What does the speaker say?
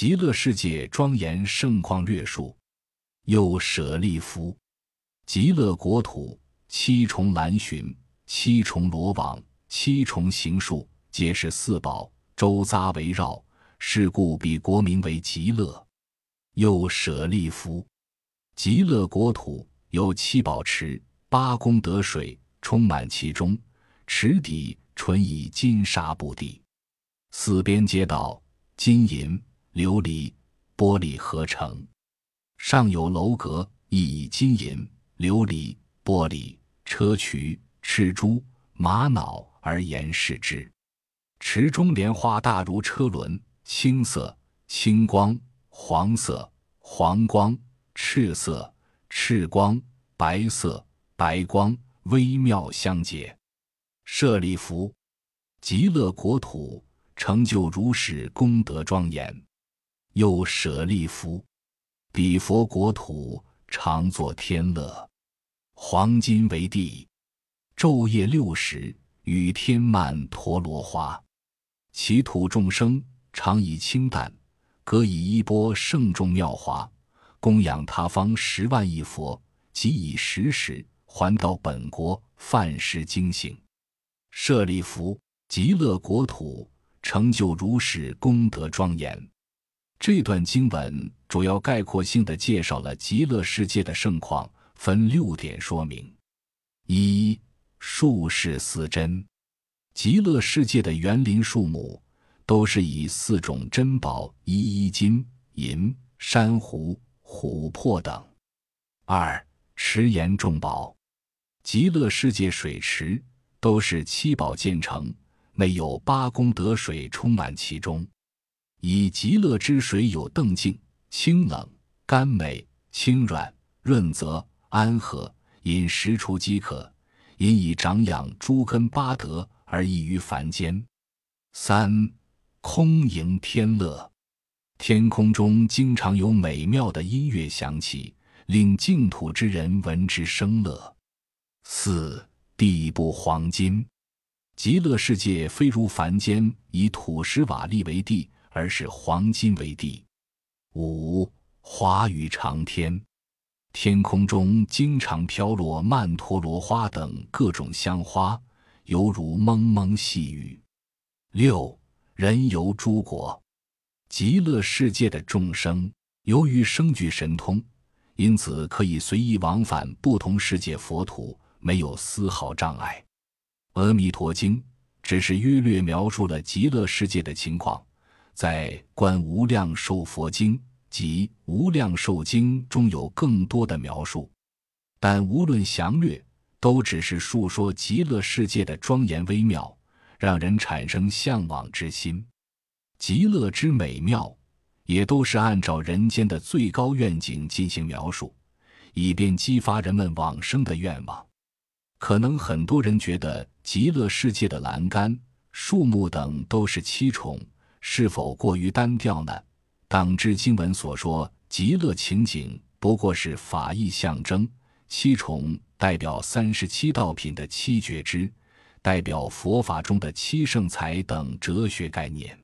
极乐世界庄严盛况略述。又舍利弗，极乐国土七重蓝寻，七重罗网，七重行树，皆是四宝，周匝围绕。是故彼国名为极乐。又舍利弗，极乐国土有七宝池，八功德水充满其中，池底纯以金沙布地，四边皆道金银琉璃玻璃合成，上有楼阁，亦以金银琉璃玻璃砗磲赤珠玛瑙而严饰之。池中莲花大如车轮。青色、青光、黄色、黄光、赤色、赤光、白色、白光，微妙相结。舍利弗，极乐国土成就如是功德庄严。又舍利弗，彼佛国土常作天乐，黄金为地，昼夜六时与天曼陀罗花，其土众生。常以清淡，隔以衣钵盛众妙华，供养他方十万亿佛，即以时时还到本国，饭食精行。舍利弗，极乐国土成就如是功德庄严。这段经文主要概括性的介绍了极乐世界的盛况，分六点说明：一、术士四珍，极乐世界的园林树木。都是以四种珍宝：一一金银、珊瑚、琥珀等。二池岩众宝，极乐世界水池都是七宝建成，内有八功德水充满其中。以极乐之水有澄净、清冷、甘美、清软、润泽、安和，饮食处饥渴，因以长养诸根八德而易于凡间。三空营天乐，天空中经常有美妙的音乐响起，令净土之人闻之生乐。四地不黄金，极乐世界非如凡间以土石瓦砾为地，而是黄金为地。五花雨长天，天空中经常飘落曼陀罗花等各种香花，犹如蒙蒙细雨。六。人游诸国，极乐世界的众生由于生具神通，因此可以随意往返不同世界佛土，没有丝毫障碍。《阿弥陀经》只是约略描述了极乐世界的情况，在《观无量寿佛经》及《无量寿经》中有更多的描述，但无论详略，都只是述说极乐世界的庄严微妙。让人产生向往之心，极乐之美妙，也都是按照人间的最高愿景进行描述，以便激发人们往生的愿望。可能很多人觉得极乐世界的栏杆、树木等都是七重，是否过于单调呢？党志经文所说极乐情景不过是法义象征，七重代表三十七道品的七觉知。代表佛法中的七圣才等哲学概念。